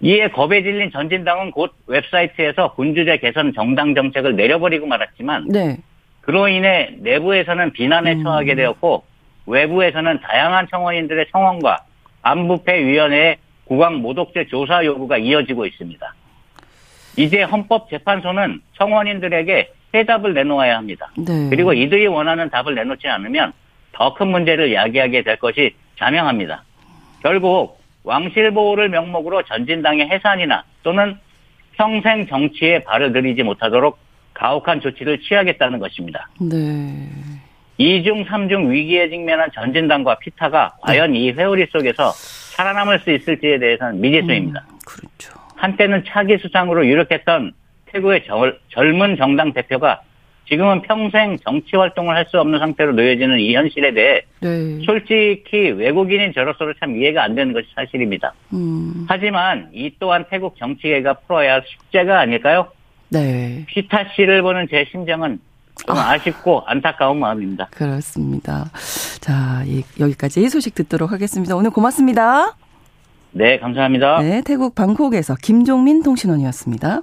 이에 겁에 질린 전진당은 곧 웹사이트에서 군주제 개선 정당 정책을 내려버리고 말았지만 네. 그로 인해 내부에서는 비난에 음. 처하게 되었고 외부에서는 다양한 청원인들의 청원과 안부패위원회의 국왕 모독죄 조사 요구가 이어지고 있습니다. 이제 헌법재판소는 청원인들에게 해답을 내놓아야 합니다. 네. 그리고 이들이 원하는 답을 내놓지 않으면 더 큰 문제를 야기하게 될 것이 자명합니다. 결국 왕실 보호를 명목으로 전진당의 해산이나 또는 평생 정치에 발을 들이지 못하도록 가혹한 조치를 취하겠다는 것입니다. 네. 2중, 3중 위기에 직면한 전진당과 피타가 과연 이 회오리 속에서 살아남을 수 있을지에 대해서는 미지수입니다. 그렇죠. 한때는 차기 수상으로 유력했던 태국의 절- 젊은 정당 대표가 지금은 평생 정치 활동을 할 수 없는 상태로 놓여지는 이 현실에 대해 네. 솔직히 외국인인 저로서도 참 이해가 안 되는 것이 사실입니다. 음. 하지만 이 또한 태국 정치계가 풀어야 할 숙제가 아닐까요? 네. 피타 씨를 보는 제 심정은 좀 아쉽고 안타까운 마음입니다. 그렇습니다. 자, 이, 여기까지 소식 듣도록 하겠습니다. 오늘 고맙습니다. 네, 감사합니다. 네, 태국 방콕에서 김종민 통신원이었습니다.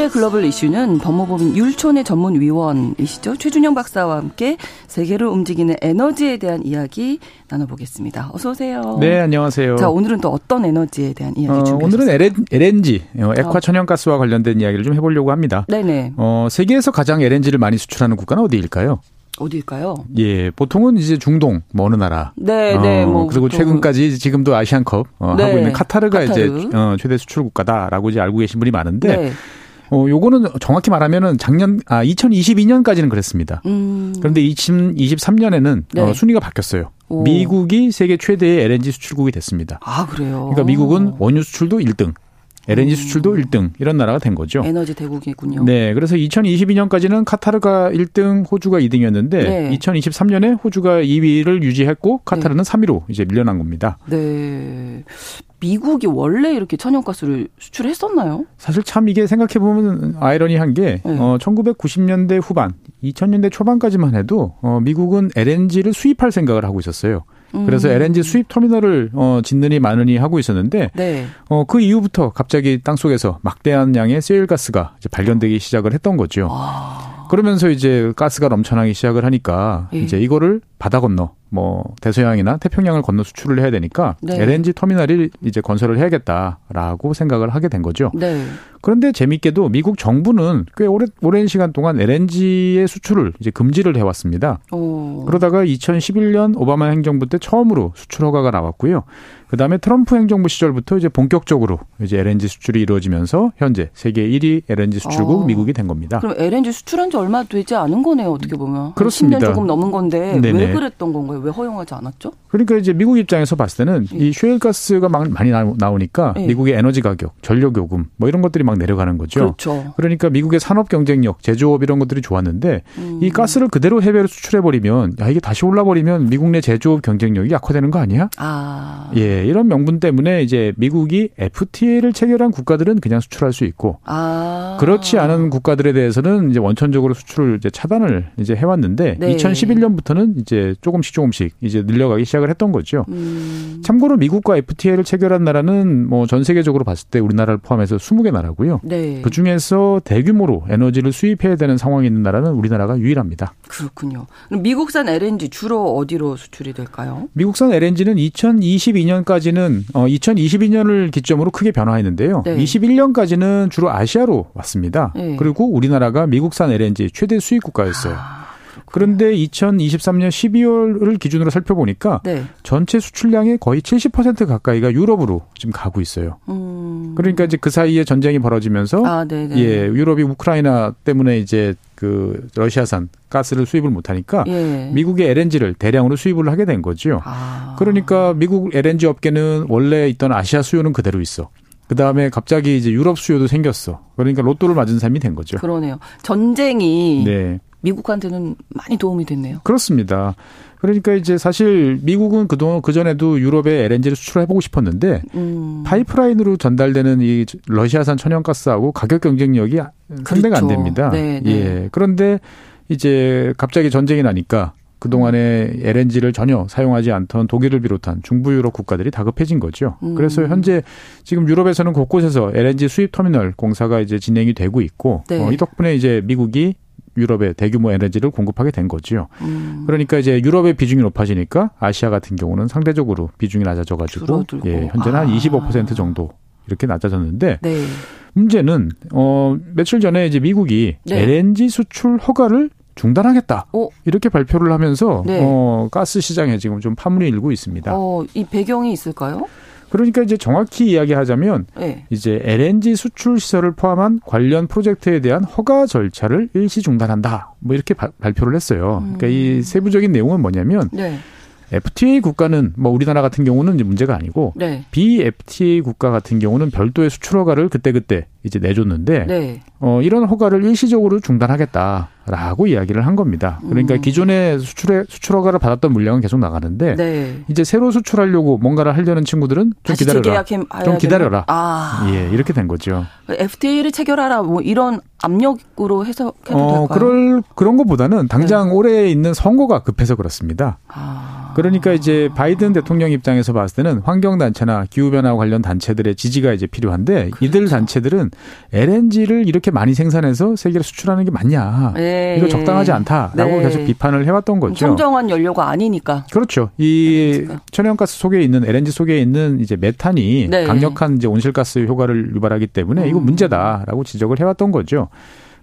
Comes 수요일의 글로벌 이슈는 법무법인 율촌의 전문위원이시죠. 최준영 박사와 함께 세계를 움직이는 에너지에 대한 이야기 나눠보겠습니다. 어서 오세요. 네, 안녕하세요. 자, 오늘은 또 어떤 에너지에 대한 이야기 어, 준비하셨어요? 오늘은 LNG, 어, 액화 천연가스와 관련된 이야기를 좀 해보려고 합니다. 네네. 어, 세계에서 가장 LNG를 많이 수출하는 국가는 어디일까요? 어디일까요? 예, 보통은 이제 중동, 뭐 어느 나라. 네, 어, 네. 뭐 그리고 최근까지 지금도 아시안컵 어, 네, 하고 있는 카타르가 카타르. 이제 어, 최대 수출 국가다라고 이제 알고 계신 분이 많은데, 네. 어, 요거는 정확히 말하면은 작년, 아, 2022년까지는 그랬습니다. 음. 그런데 2023년에는 네. 어, 순위가 바뀌었어요. 오. 미국이 세계 최대의 LNG 수출국이 됐습니다. 아, 그래요. 그러니까 미국은 원유 수출도 1등, LNG 수출도 1등 이런 나라가 된 거죠. 에너지 대국이군요. 네, 그래서 2022년까지는 카타르가 1등, 호주가 2등이었는데 네. 2023년에 호주가 2위를 유지했고 카타르는 3위로 이제 밀려난 겁니다. 네. 미국이 원래 이렇게 천연가스를 수출했었나요? 사실 참 이게 생각해 보면 아이러니한 게 네. 어, 1990년대 후반, 2000년대 초반까지만 해도 어, 미국은 LNG를 수입할 생각을 하고 있었어요. 그래서 음. LNG 수입 터미널을 어, 짓느니 마느니 하고 있었는데 네. 어, 그 이후부터 갑자기 땅 속에서 막대한 양의 세일 가스가 이제 발견되기 시작을 했던 거죠. 아. 그러면서 이제 가스가 넘쳐나기 시작을 하니까 예. 이제 이거를 바다 건너 뭐 대서양이나 태평양을 건너 수출을 해야 되니까 네. LNG 터미널을 이제 건설을 해야겠다라고 생각을 하게 된 거죠. 네. 그런데 재밌게도 미국 정부는 꽤 오래, 오랜 시간 동안 LNG의 수출을 이제 금지를 해왔습니다. 어. 그러다가 2011년 오바마 행정부 때 처음으로 수출 허가가 나왔고요. 그 다음에 트럼프 행정부 시절부터 이제 본격적으로 이제 LNG 수출이 이루어지면서 현재 세계 1위 LNG 수출국 아. 미국이 된 겁니다. 그럼 LNG 수출한 지 얼마 되지 않은 거네요, 어떻게 보면. 한 그렇습니다. 10년 조금 넘은 건데 왜 네네. 그랬던 건가요? 왜 허용하지 않았죠? 그러니까 이제 미국 입장에서 봤을 때는 이 셰일가스가 막 많이 나오- 나오니까 예. 미국의 에너지 가격, 전력 요금 뭐 이런 것들이 막 내려가는 거죠. 그렇죠. 그러니까 미국의 산업 경쟁력, 제조업 이런 것들이 좋았는데 음. 이 가스를 그대로 해외로 수출해 버리면 야 이게 다시 올라 버리면 미국 내 제조업 경쟁력이 약화되는 거 아니야? 아. 예, 이런 명분 때문에 이제 미국이 FTA를 체결한 국가들은 그냥 수출할 수 있고 아. 그렇지 않은 국가들에 대해서는 이제 원천적으로 수출을 이제 차단을 이제 해왔는데 네. 2011년부터는 이제 조금씩 조금 씩 이제 늘려가기 시작을 했던 거죠. 음. 참고로 미국과 FTA를 체결한 나라는 뭐 전 세계적으로 봤을 때 우리나라를 포함해서 20개 나라고요. 네. 그 중에서 대규모로 에너지를 수입해야 되는 상황이 있는 나라는 우리나라가 유일합니다. 그렇군요. 미국산 LNG 주로 어디로 수출이 될까요? 미국산 LNG는 2022년까지는 어 2022년을 기점으로 크게 변화했는데요. 네. 21년까지는 주로 아시아로 왔습니다. 네. 그리고 우리나라가 미국산 LNG 최대 수입 국가였어요. 아, 그런데 2023년 12월을 기준으로 살펴보니까 네. 전체 수출량의 거의 70% 가까이가 유럽으로 지금 가고 있어요. 음. 그러니까 이제 그 사이에 전쟁이 벌어지면서 아. 예, 유럽이 우크라이나 때문에 이제 그 러시아산 가스를 수입을 못 하니까 예. 미국의 LNG를 대량으로 수입을 하게 된 거죠. 아. 그러니까 미국 LNG 업계는 원래 있던 아시아 수요는 그대로 있어. 그 다음에 갑자기 이제 유럽 수요도 생겼어. 그러니까 로또를 맞은 셈이 된 거죠. 그러네요. 전쟁이 네. 미국한테는 많이 도움이 됐네요. 그렇습니다. 그러니까 이제 사실 미국은 그동안 그전에도 유럽에 LNG를 수출해보고 싶었는데 음. 파이프라인으로 전달되는 이 러시아산 천연가스하고 가격 경쟁력이 상대가 안 그렇죠. 됩니다. 네, 네. 예. 그런데 이제 갑자기 전쟁이 나니까 그동안에 LNG를 전혀 사용하지 않던 독일을 비롯한 중부 유럽 국가들이 다급해진 거죠. 음. 그래서 현재 지금 유럽에서는 곳곳에서 LNG 수입 터미널 공사가 이제 진행이 되고 있고 네. 어, 이 덕분에 이제 미국이 유럽에 대규모 에너지를 공급하게 된 거지요. 음. 그러니까 이제 유럽의 비중이 높아지니까 아시아 같은 경우는 상대적으로 비중이 낮아져 가지고 줄어들고. 예, 현재는 한 아. 25% 정도 이렇게 낮아졌는데 네. 문제는 어 며칠 전에 이제 미국이 네. LNG 수출 허가를 중단하겠다 어, 이렇게 발표를 하면서 네. 어 가스 시장에 지금 좀 파문이 일고 있습니다. 어, 이 배경이 있을까요? 그러니까 이제 정확히 이야기하자면 네. 이제 LNG 수출 시설을 포함한 관련 프로젝트에 대한 허가 절차를 일시 중단한다. 뭐 이렇게 바- 발표를 했어요. 그러니까 음. 이 세부적인 내용은 뭐냐면 네. FTA 국가는 뭐 우리나라 같은 경우는 이제 문제가 아니고 네. BFTA 국가 같은 경우는 별도의 수출 허가를 그때그때 이제 내줬는데 네. 어 이런 허가를 일시적으로 중단하겠다라고 이야기를 한 겁니다. 그러니까 음. 기존에 수출에 수출 허가를 받았던 물량은 계속 나가는데 네. 이제 새로 수출하려고 뭔가를 하려는 친구들은 좀 기다려라. 재계약해 좀 기다려라. 아. 예, 이렇게 된 거죠. FTA를 체결하라 뭐 이런 압력으로 해석해도 어, 될까요? 그럴 그런 것보다는 당장 네. 올해 있는 선거가 급해서 그렇습니다. 아. 그러니까 이제 바이든 대통령 입장에서 봤을 때는 환경 단체나 기후 변화 관련 단체들의 지지가 이제 필요한데 이들 그렇죠. 단체들은 LNG를 이렇게 많이 생산해서 세계로 수출하는 게 맞냐? 예, 이거 예. 적당하지 않다라고 네. 계속 비판을 해왔던 거죠. 청정한 연료가 아니니까. 그렇죠. 이 LNG가. 천연가스 속에 있는 LNG 속에 있는 이제 메탄이 네. 강력한 이제 온실가스 효과를 유발하기 때문에 이거 음. 문제다라고 지적을 해왔던 거죠.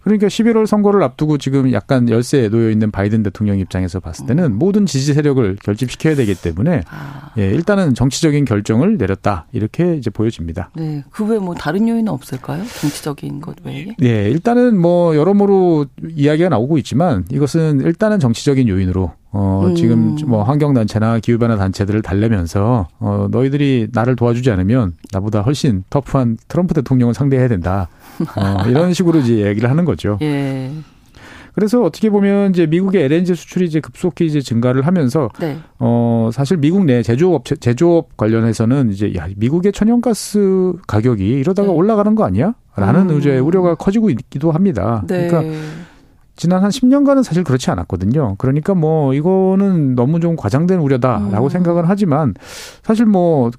그러니까 11월 선거를 앞두고 지금 약간 열세에 놓여 있는 바이든 대통령 입장에서 봤을 때는 모든 지지 세력을 결집시켜야 되기 때문에 아. 예, 일단은 정치적인 결정을 내렸다 이렇게 이제 보여집니다. 네. 그 외에 뭐 다른 요인은 없을까요? 정치적인 것 외에? 예, 일단은 뭐 여러모로 이야기가 나오고 있지만 이것은 일단은 정치적인 요인으로 어, 음. 지금 뭐 환경단체나 기후변화 단체들을 달래면서, 어, 너희들이 나를 도와주지 않으면 나보다 훨씬 터프한 트럼프 대통령을 상대해야 된다. 어, 이런 식으로 이제 얘기를 하는 거죠. 예. 그래서 어떻게 보면 이제 미국의 LNG 수출이 이제 급속히 이제 증가를 하면서 네. 어 사실 미국 내 제조업 제조업 관련해서는 이제 야 미국의 천연가스 가격이 이러다가 네. 올라가는 거 아니야?라는 음. 이제 우려가 커지고 있기도 합니다. 네. 그러니까 지난 한 10년간은 사실 그렇지 않았거든요. 그러니까 뭐 이거는 너무 좀 과장된 우려다라고 음. 생각은 하지만 사실 뭐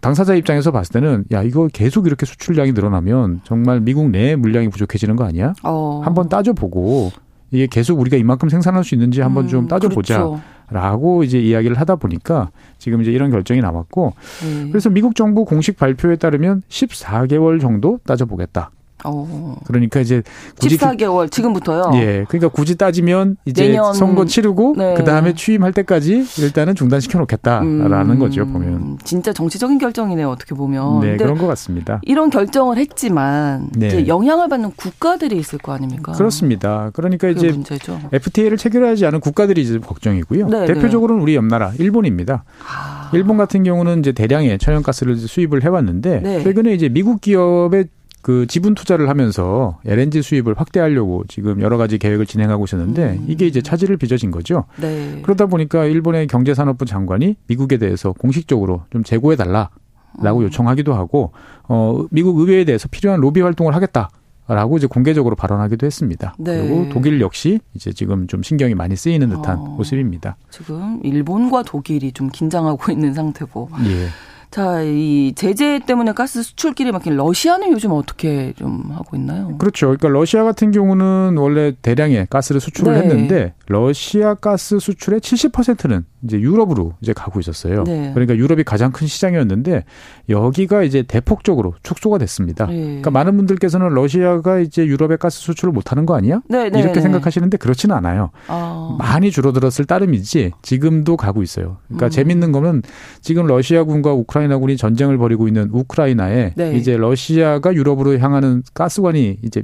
당사자 입장에서 봤을 때는 야 이거 계속 이렇게 수출량이 늘어나면 정말 미국 내 물량이 부족해지는 거 아니야? 어. 한번 따져보고 이게 계속 우리가 이만큼 생산할 수 있는지 한번 좀 음, 따져보자라고 그렇죠. 이제 이야기를 하다 보니까 지금 이제 이런 결정이 나왔고 네. 그래서 미국 정부 공식 발표에 따르면 14개월 정도 따져보겠다. 어. 그러니까 이제 굳이 14개월 지금부터요. 예, 그러니까 굳이 따지면 이제 내년- 선거 치르고 네. 그 다음에 취임할 때까지 일단은 중단시켜 놓겠다라는 음, 거죠 보면. 진짜 정치적인 결정이네요. 어떻게 보면. 네, 그런 것 같습니다. 이런 결정을 했지만 네. 이제 영향을 받는 국가들이 있을 거 아닙니까? 그렇습니다. 그러니까 이제 문제죠. FTA를 체결하지 않은 국가들이 이제 걱정이고요. 네, 대표적으로는 우리 옆나라 일본입니다. 아. 일본 같은 경우는 이제 대량의 천연가스를 수입을 해 왔는데 네. 최근에 이제 미국 기업의 그 지분 투자를 하면서 LNG 수입을 확대하려고 지금 여러 가지 계획을 진행하고 있었는데 음. 이게 이제 차질을 빚어진 거죠. 네. 그러다 보니까 일본의 경제산업부 장관이 미국에 대해서 공식적으로 좀 제고해 달라라고 음. 요청하기도 하고 어 미국 의회에 대해서 필요한 로비 활동을 하겠다. 라고 이제 공개적으로 발언하기도 했습니다. 네. 그리고 독일 역시 이제 지금 좀 신경이 많이 쓰이는 듯한 어. 모습입니다. 지금 일본과 독일이 좀 긴장하고 있는 상태고. 예. 자, 이 제재 때문에 가스 수출길이 막힌 러시아는 요즘 어떻게 좀 하고 있나요? 그렇죠. 그러니까 러시아 같은 경우는 원래 대량의 가스를 수출을 네. 했는데 러시아 가스 수출의 70%는 이제 유럽으로 이제 가고 있었어요. 네. 그러니까 유럽이 가장 큰 시장이었는데 여기가 이제 대폭적으로 축소가 됐습니다. 네. 그러니까 많은 분들께서는 러시아가 이제 유럽에 가스 수출을 못 하는 거 아니야? 네, 네, 이렇게 네. 생각하시는데 그렇지는 않아요. 아. 많이 줄어들었을 따름이지 지금도 가고 있어요. 그러니까 음. 재밌는 거는 지금 러시아군과 우크라이나군이 전쟁을 벌이고 있는 우크라이나에 네. 이제 러시아가 유럽으로 향하는 가스관이 이제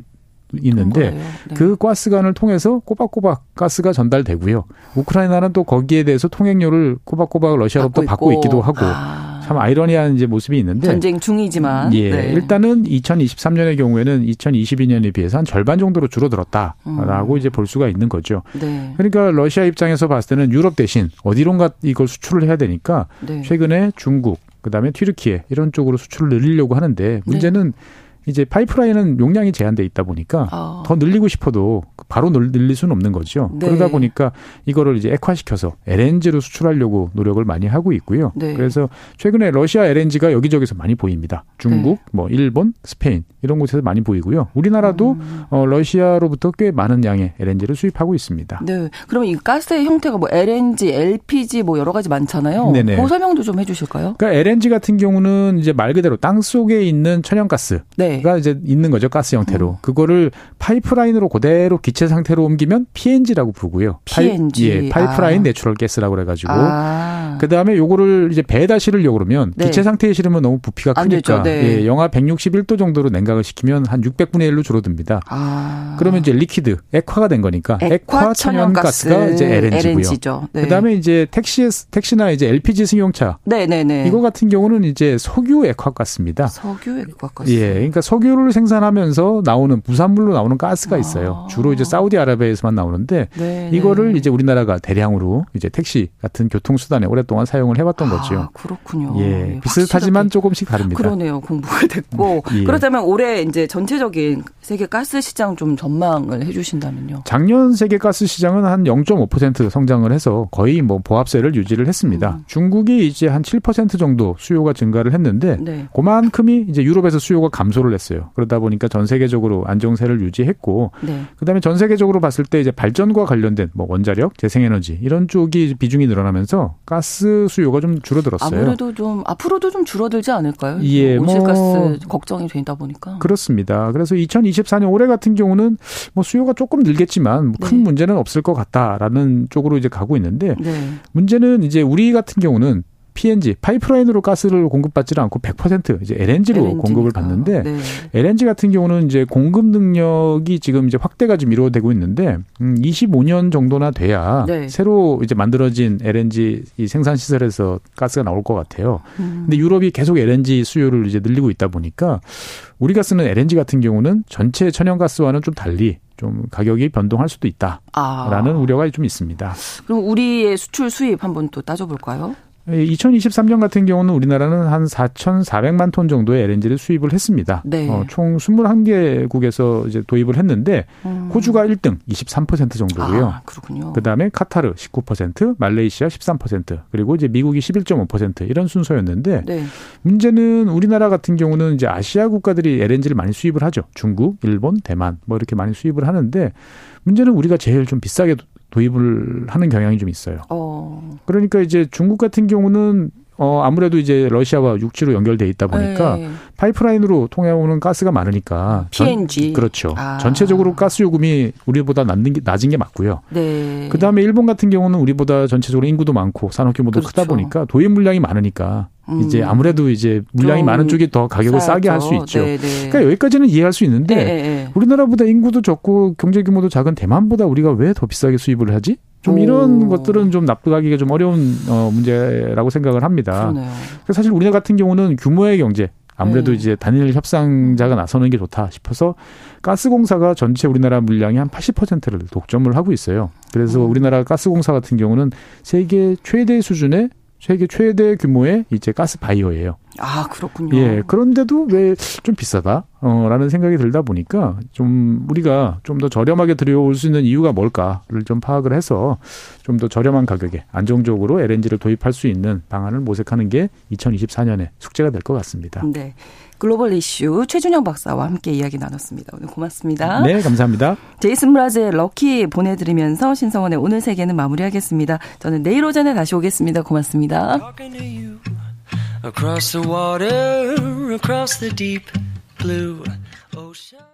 있는데. 네. 그 가스관을 통해서 꼬박꼬박 가스가 전달되고요. 우크라이나는 또 거기에 대해서 통행료를 꼬박꼬박 러시아로부터 받고, 있고. 있기도 하고 아. 참 아이러니한 이제 모습이 있는데 전쟁 중이지만 예, 네. 일단은 2023년의 경우에는 2022년에 비해서 한 절반 정도로 줄어들었다라고 음. 이제 볼 수가 있는 거죠. 네. 그러니까 러시아 입장에서 봤을 때는 유럽 대신 어디론가 이걸 수출을 해야 되니까 네. 최근에 중국, 그다음에 튀르키예 이런 쪽으로 수출을 늘리려고 하는데 문제는 이제 파이프라인은 용량이 제한돼 있다 보니까 아. 더 늘리고 싶어도 바로 늘- 늘릴 수는 없는 거죠. 네. 그러다 보니까 이거를 이제 액화시켜서 LNG로 수출하려고 노력을 많이 하고 있고요. 네. 그래서 최근에 러시아 LNG가 여기저기서 많이 보입니다. 중국, 네. 뭐 일본, 스페인 이런 곳에서 많이 보이고요. 우리나라도 음. 어, 러시아로부터 꽤 많은 양의 LNG를 수입하고 있습니다. 네. 그러면 이 가스의 형태가 뭐 LNG, LPG 뭐 여러 가지 많잖아요. 네네. 그 설명도 좀 해주실까요? 그러니까 LNG 같은 경우는 이제 말 그대로 땅 속에 있는 천연가스 가 네. 이제 있는 거죠 가스 형태로 음. 그거를 파이프라인으로 그대로 기체 상태로 옮기면 PNG라고 부르고요. PNG. 예, 파이프라인 아. natural 가스라고 그래 가지고 아. 그 다음에 요거를 이제 배에다 실으려고 그러면 네. 기체 상태에 실으면 너무 부피가 안 크니까. 네. 예, 영하 161도 정도로 냉각을 시키면 한 600분의 1로 줄어듭니다. 아. 그러면 이제 liquid 액화가 된 거니까 액화 천연 가스가 이제 LNG고요. LNG죠. 네. 그다음에 이제 택시 택시나 이제 LPG 승용차 네 네 네. 이거 같은 경우는 이제 석유 액화 가스입니다. 석유 액화 가스. 예, 그러니까 석유를 생산하면서 나오는 부산물로 나오는 가스가 아. 있어요. 주로 이제 사우디아라비아에서만 나오는데 네, 이거를 네. 이제 우리나라가 대량으로 이제 택시 같은 교통수단에 오랫동안 사용을 해왔던 아, 거죠. 그렇군요. 예, 예, 비슷하지만 확실하게. 조금씩 다릅니다. 그러네요. 공부가 됐고. 예. 그렇다면 올해 이제 전체적인 세계 가스 시장 좀 전망을 해주신다면요. 작년 세계 가스 시장은 한 0.5% 성장을 해서 거의 뭐 보합세를 유지를 했습니다. 음. 중국이 이제 한 7% 정도 수요가 증가를 했는데 네. 그만큼이 이제 유럽에서 수요가 감소를 했어요. 그러다 보니까 전 세계적으로 안정세를 유지했고 네. 그다음에 전 세계적으로 봤을 때 이제 발전과 관련된 뭐 원자력, 재생에너지 이런 쪽이 비중이 늘어나면서 가스 수요가 좀 줄어들었어요. 아무래도 좀 앞으로도 좀 줄어들지 않을까요? 예, 온실가스 뭐 걱정이 되다 보니까. 그렇습니다. 그래서 2024년 올해 같은 경우는 뭐 수요가 조금 늘겠지만 뭐 큰 네. 문제는 없을 것 같다라는 쪽으로 이제 가고 있는데 네. 문제는 이제 우리 같은 경우는 PNG 파이프라인으로 가스를 공급받지를 않고 100% 이제 LNG로 LNG 니까. 공급을 받는데 네. LNG 같은 경우는 이제 공급 능력이 지금 이제 확대가 좀 이루어지고 있는데 음 25년 정도나 돼야 네. 새로 이제 만들어진 LNG 이 생산 시설에서 가스가 나올 것 같아요. 음. 근데 유럽이 계속 LNG 수요를 이제 늘리고 있다 보니까 우리가 쓰는 LNG 같은 경우는 전체 천연가스와는 좀 달리 좀 가격이 변동할 수도 있다라는 아. 우려가 좀 있습니다. 그럼 우리의 수출 수입 한번 또 따져볼까요? 2023년 같은 경우는 우리나라는 한 4,400만 톤 정도의 LNG를 수입을 했습니다. 네. 어, 총 21개국에서 이제 도입을 했는데 호주가 1등 23% 정도고요. 아, 그렇군요. 그다음에 카타르 19%, 말레이시아 13%, 그리고 이제 미국이 11.5% 이런 순서였는데 네. 문제는 우리나라 같은 경우는 이제 아시아 국가들이 LNG를 많이 수입을 하죠. 중국, 일본, 대만 뭐 이렇게 많이 수입을 하는데 문제는 우리가 제일 좀 비싸게 도- 도입을 하는 경향이 좀 있어요. 어. 그러니까 이제 중국 같은 경우는 어 아무래도 이제 러시아와 육지로 연결돼 있다 보니까 네. 파이프라인으로 통해오는 가스가 많으니까 전- PNG. 그렇죠. 아. 전체적으로 가스 요금이 우리보다 낮은 게, 낮은 게 맞고요. 네. 그다음에 일본 같은 경우는 우리보다 전체적으로 인구도 많고 산업 규모도 크다 그렇죠. 보니까 도입 물량이 많으니까 음. 이제 아무래도 이제 물량이 좀 많은 쪽이 더 가격을 싸게 할 수. 있죠. 네, 네. 그러니까 여기까지는 이해할 수 있는데 네, 네, 네. 우리나라보다 인구도 적고 경제 규모도 작은 대만보다 우리가 왜 더 비싸게 수입을 하지? 좀 오. 이런 것들은 좀 납득하기가 좀 어려운 어, 문제라고 생각을 합니다. 그러네요. 그래서 사실 우리나라 같은 경우는 규모의 경제 아무래도 네. 이제 단일 협상자가 나서는 게 좋다 싶어서 가스공사가 전체 우리나라 물량의 한 80%를 독점을 하고 있어요. 그래서 음. 우리나라 가스공사 같은 경우는 세계 최대 수준의 세계 최대 규모의 이제 가스 바이어예요. 아, 그렇군요. 예. 그런데도 왜 좀 비싸다? 어, 라는 생각이 들다 보니까 좀 우리가 좀 더 저렴하게 들여올 수 있는 이유가 뭘까를 좀 파악을 해서 좀 더 저렴한 가격에 안정적으로 LNG를 도입할 수 있는 방안을 모색하는 게 2024년에 숙제가 될 것 같습니다. 네. 글로벌 이슈 최준영 박사와 함께 이야기 나눴습니다. 오늘 고맙습니다. 네, 감사합니다. 제이슨 브라즈의 럭키 보내드리면서 신성원의 오늘 세계는 마무리하겠습니다. 저는 내일 오전에 다시 오겠습니다. 고맙습니다. across the water, across the deep blue ocean.